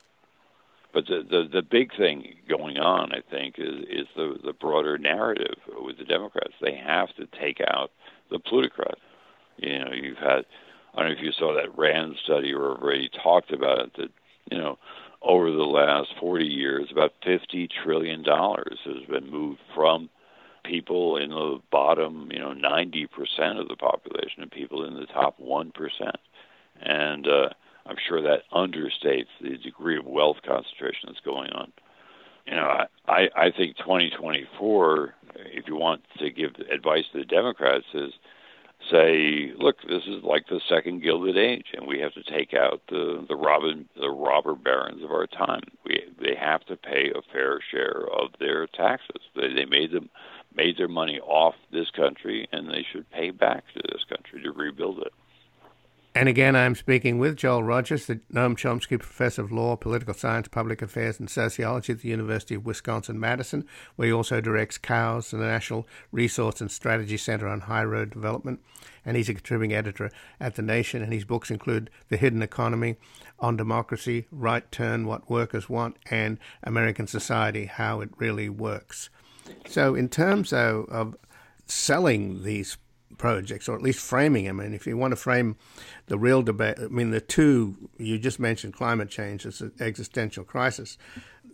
But the, the, the big thing going on, I think, is, is the, the broader narrative with the Democrats. They have to take out the plutocrats. You know, you've had, I don't know if you saw that RAND study or already talked about it, that, you know, over the last 40 years, about $50 trillion has been moved from people in the bottom, you know, 90% of the population and people in the top 1%. And uh, I'm sure that understates the degree of wealth concentration that's going on. You know, I, I think 2024, if you want to give advice to the Democrats, is – say, look, this is like the second Gilded Age, and we have to take out the the robin the robber barons of our time. We they have to pay a fair share of their taxes. They they made them made their money off this country, and they should pay back to this country to rebuild it. And again, I'm speaking with Joel Rogers, the Noam Chomsky Professor of Law, Political Science, Public Affairs, and Sociology at the University of Wisconsin Madison, where he also directs COWS, the National Resource and Strategy Center on High Road Development. And he's a contributing editor at The Nation, and his books include The Hidden Economy, On Democracy, Right Turn, What Workers Want, and American Society, How It Really Works. So, in terms, though, of selling these projects, or at least framing them. And if you want to frame the real debate, I mean, the two you just mentioned, climate change as an existential crisis.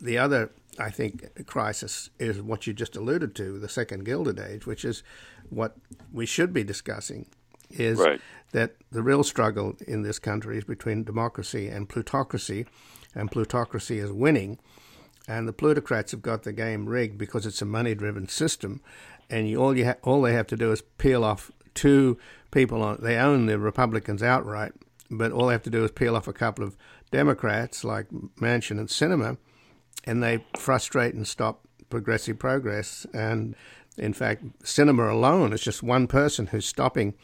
The other, I think, crisis is what you just alluded to, the second Gilded Age, which is what we should be discussing. Is right. that the real struggle in this country is between democracy and plutocracy, and plutocracy is winning, and the plutocrats have got the game rigged because it's a money-driven system, and you, all you ha- all they have to do is peel off two people on. They own the Republicans outright, but all they have to do is peel off a couple of Democrats like Manchin and Sinema, and they frustrate and stop progressive progress. And in fact, Sinema alone is just one person who's stopping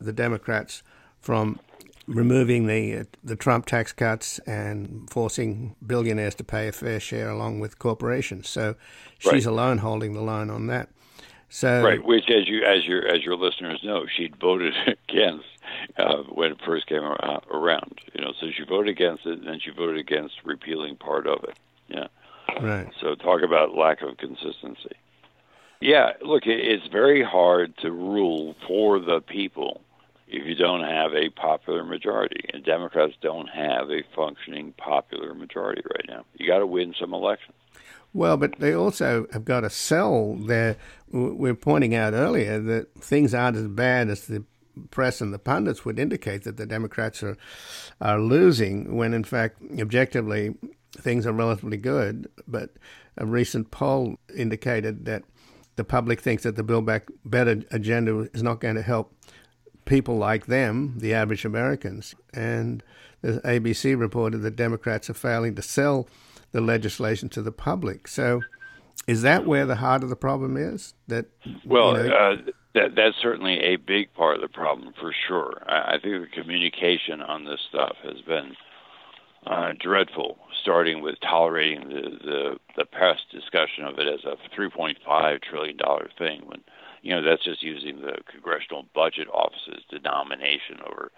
the Democrats from removing the uh, the Trump tax cuts and forcing billionaires to pay a fair share along with corporations. So she's right. alone holding the line on that. So right, which as you as your as your listeners know, she'd voted against uh, when it first came around. You know, so she voted against it, and then she voted against repealing part of it. Yeah. Right. So talk about lack of consistency. Yeah, look, it's very hard to rule for the people if you don't have a popular majority, and Democrats don't have a functioning popular majority right now. You got to win some elections. Well, but they also have got to sell their. We're pointing out earlier that things aren't as bad as the press and the pundits would indicate that the Democrats are are losing, when in fact, objectively, things are relatively good. But a recent poll indicated that the public thinks that the Build Back Better agenda is not going to help people like them, the average Americans. And the ABC reported that Democrats are failing to sell the legislation to the public. So, is that where the heart of the problem is? That well, you know, uh, that that's certainly a big part of the problem for sure. I, I think the communication on this stuff has been uh, dreadful, starting with tolerating the, the the press discussion of it as a 3.5 trillion dollar thing when you know that's just using the congressional budget office's denomination over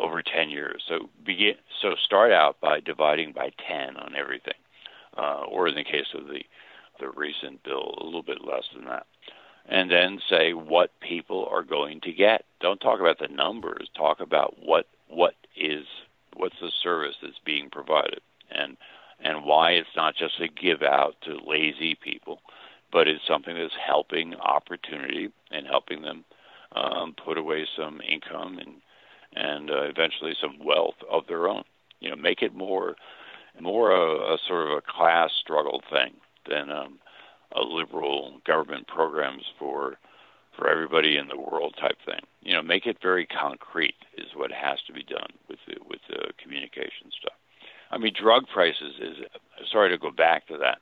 over 10 years. So begin so start out by dividing by 10 on everything, uh, or in the case of the the recent bill, a little bit less than that. And then say what people are going to get. Don't talk about the numbers. Talk about what what is what's the service that's being provided, and and why it's not just a give out to lazy people, but it's something that's helping opportunity and helping them um, put away some income and and uh, eventually some wealth of their own. You know, make it more more a, a sort of a class struggle thing than um, a liberal government programs for for everybody in the world type thing. You know, make it very concrete is what has to be done with the, with the communication stuff. I mean, drug prices is sorry to go back to that,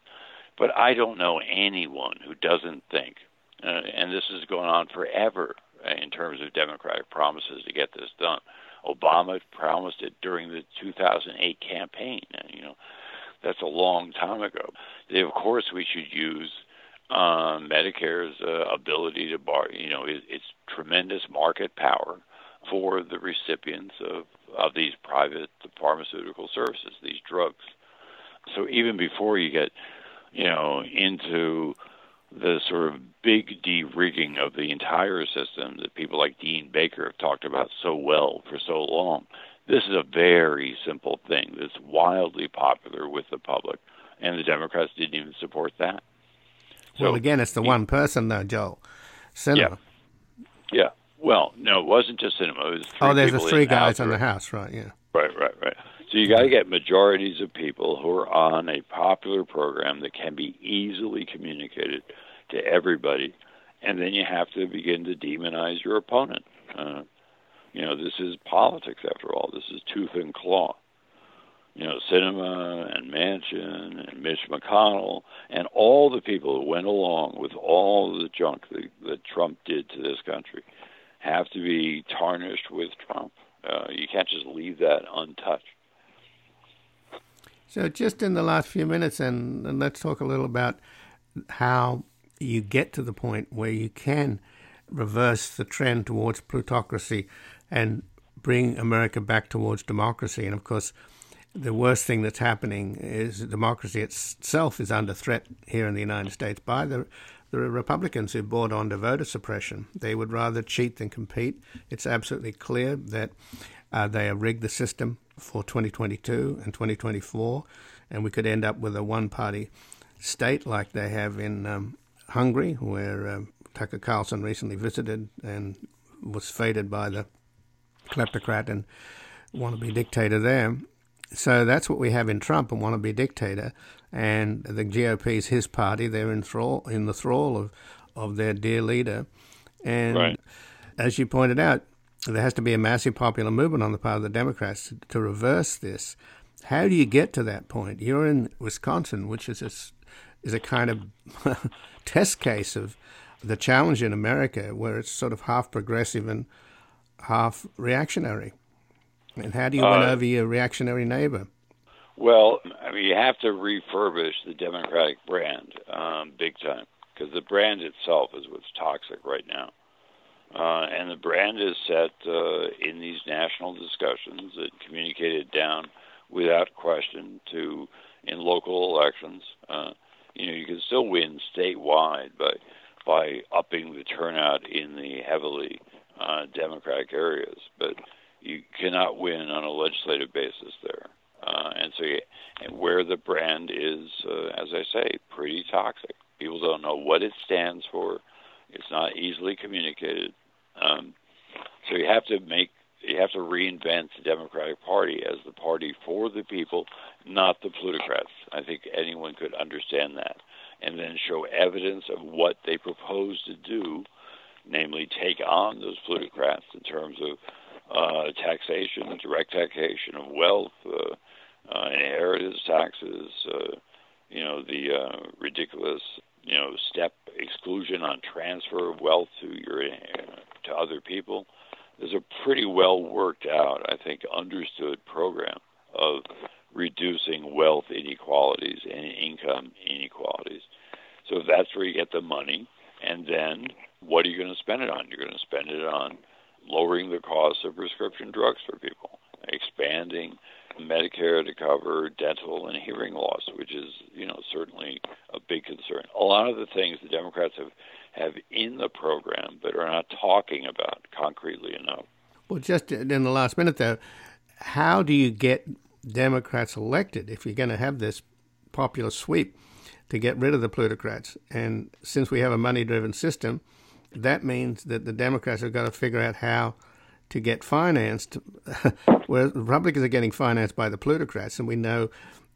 but I don't know anyone who doesn't think, uh, and this is going on forever in terms of Democratic promises to get this done. Obama promised it during the 2008 campaign, and you know that's a long time ago. Of course, we should use uh, Medicare's uh, ability to bar, you know, it, its tremendous market power for the recipients of of these private pharmaceutical services, these drugs. So even before you get, you know, into the sort of big de-rigging of the entire system that people like Dean Baker have talked about so well for so long. This is a very simple thing that's wildly popular with the public, and the Democrats didn't even support that. So, well, again, it's the one person, though, Joel. Sinema. Yeah. Yeah. Well, no, it wasn't just Sinema. It was oh, there's the three guys in the House, right? Yeah. Right, right, right. So you got to get majorities of people who are on a popular program that can be easily communicated to everybody, and then you have to begin to demonize your opponent. Uh, you know, this is politics after all. This is tooth and claw. You know, Sinema and Manchin and Mitch McConnell and all the people who went along with all the junk that, that Trump did to this country have to be tarnished with Trump. Uh, you can't just leave that untouched. So, just in the last few minutes, and, and let's talk a little about how you get to the point where you can reverse the trend towards plutocracy and bring America back towards democracy. And of course, the worst thing that's happening is democracy itself is under threat here in the United States by the the Republicans who bought on to voter suppression. They would rather cheat than compete. It's absolutely clear that uh, they have rigged the system for 2022 and 2024, and we could end up with a one-party state like they have in um, Hungary, where uh, Tucker Carlson recently visited and was feted by the kleptocrat and wannabe dictator there. So that's what we have in Trump, a wannabe dictator, and the GOP is his party. They're in thrall in the thrall of of their dear leader, and right. as you pointed out, there has to be a massive popular movement on the part of the Democrats to, to reverse this. How do you get to that point? You're in Wisconsin, which is a, is a kind of test case of the challenge in America, where it's sort of half progressive and half reactionary. And how do you uh, win over your reactionary neighbor? Well, I mean, you have to refurbish the Democratic brand um, big time because the brand itself is what's toxic right now. Uh, and the brand is set uh, in these national discussions and communicated down without question to in local elections. Uh, you know, you can still win statewide by by upping the turnout in the heavily uh, Democratic areas, but you cannot win on a legislative basis there. Uh, and so, you, and where the brand is, uh, as I say, pretty toxic. People don't know what it stands for. It's not easily communicated. Um, so you have to make you have to reinvent the Democratic Party as the party for the people, not the plutocrats. I think anyone could understand that, and then show evidence of what they propose to do, namely take on those plutocrats in terms of uh, taxation, direct taxation of wealth, uh, uh, inheritance taxes, uh, you know, the uh, ridiculous, you know, step exclusion on transfer of wealth to your to other people. There's a pretty well worked out, I think, understood program of reducing wealth inequalities and income inequalities. So that's where you get the money. And then what are you going to spend it on? You're going to spend it on lowering the cost of prescription drugs for people, expanding Medicare to cover dental and hearing loss, which is, you know, certainly big concern. A lot of the things the Democrats have have in the program, but are not talking about concretely enough. Well, just in the last minute, though, how do you get Democrats elected if you're going to have this popular sweep to get rid of the plutocrats? And since we have a money driven system, that means that the Democrats have got to figure out how to get financed, where Republicans are getting financed by the plutocrats, and we know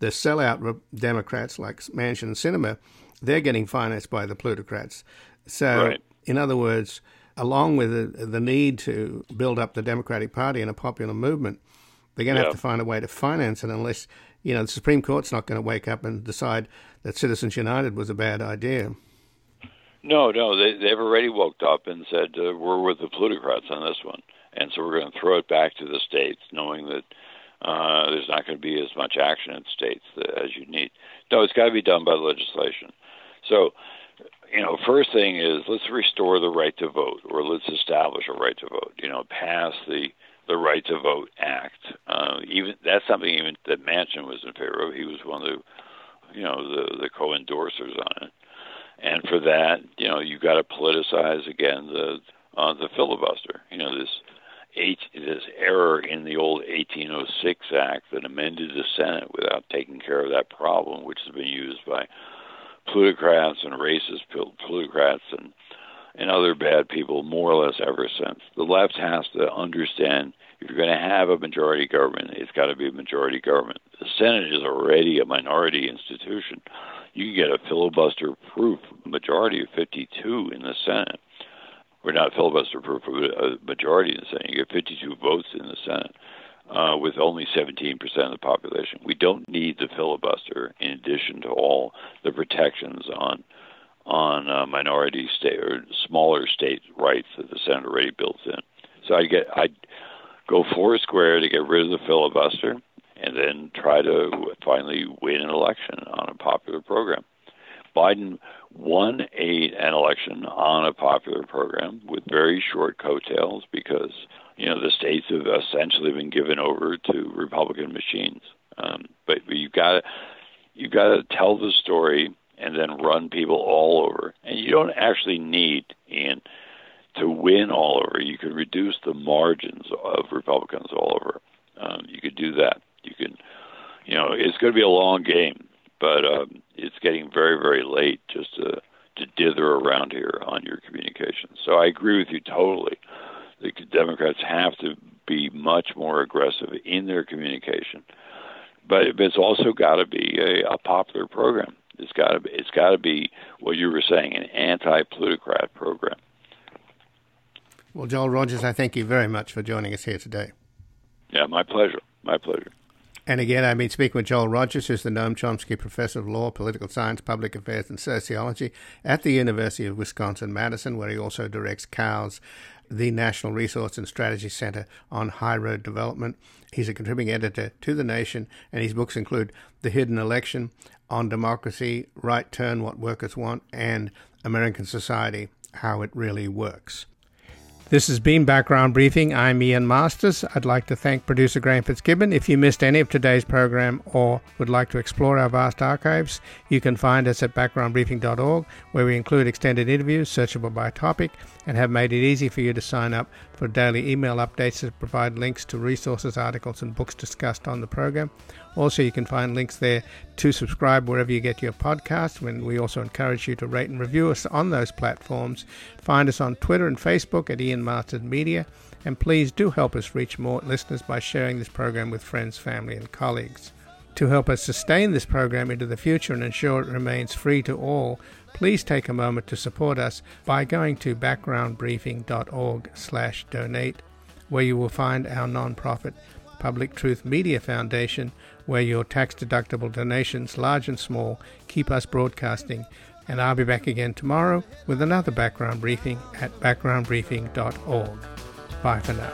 the sellout Democrats like Manchin and Sinema, they're getting financed by the plutocrats. So, right. in other words, along with the, the, need to build up the Democratic Party and a popular movement, they're going to have to find a way to finance it unless, you know, the Supreme Court's not going to wake up and decide that Citizens United was a bad idea. No, no, they, they've already woke up and said, uh, we're with the plutocrats on this one. And so we're going to throw it back to the states, knowing that uh, there's not going to be as much action in states as you need. No, it's got to be done by legislation. So you know, first thing is let's restore the right to vote, or let's establish a right to vote. You know, pass the the Right to Vote Act. Uh, even that's something even that Manchin was in favor of. He was one of the, you know, the the co-endorsers on it. And for that, you know, you got to politicize again the uh, the filibuster. You know, this eight this error in the old 1806 Act that amended the Senate without taking care of that problem, which has been used by plutocrats and racist plutocrats and and other bad people more or less ever since. The left has to understand if you're going to have a majority government, it's got to be a majority government. The Senate is already a minority institution. You can get a filibuster proof majority of 52 in the Senate. We're not filibuster proof, a majority in the Senate. You get 52 votes in the Senate uh, with only 17% of the population. We don't need the filibuster in addition to all the protections on on uh, minority state or smaller state rights that the Senate already built in. So I get I go four square to get rid of the filibuster and then try to finally win an election on a popular program. Biden won a, an election on a popular program with very short coattails because you know the states have essentially been given over to Republican machines. Um, but you've got to you've got to tell the story and then run people all over. And you don't actually need Ian to win all over. You can reduce the margins of Republicans all over. Um, you could do that. You can, you know, it's going to be a long game, but um, it's getting very very late just to to dither around here on your communications. So I agree with you totally the Democrats have to be much more aggressive in their communication. But it's also got to be a, a popular program. It's got to be, it's got to be what you were saying, an anti-plutocrat program. Well, Joel Rogers, I thank you very much for joining us here today. Yeah, my pleasure. My pleasure. And again, I've been speaking with Joel Rogers, who's the Noam Chomsky Professor of Law, Political Science, Public Affairs, and Sociology at the University of Wisconsin Madison, where he also directs COWS, the National Resource and Strategy Center on High Road Development. He's a contributing editor to The Nation, and his books include The Hidden Election, On Democracy, Right Turn, What Workers Want, and American Society, How It Really Works. This has been Background Briefing. I'm Ian Masters. I'd like to thank producer Graham Fitzgibbon. If you missed any of today's program or would like to explore our vast archives, you can find us at backgroundbriefing.org, where we include extended interviews searchable by topic and have made it easy for you to sign up for daily email updates that provide links to resources, articles, and books discussed on the program. Also, you can find links there to subscribe wherever you get your podcasts. When we also encourage you to rate and review us on those platforms. Find us on Twitter and Facebook at Ian Masters Media, and please do help us reach more listeners by sharing this program with friends, family, and colleagues. To help us sustain this program into the future and ensure it remains free to all, please take a moment to support us by going to backgroundbriefing.org/donate, where you will find our nonprofit Public Truth Media Foundation, where your tax deductible donations, large and small, keep us broadcasting. And I'll be back again tomorrow with another background briefing at backgroundbriefing.org. Bye for now.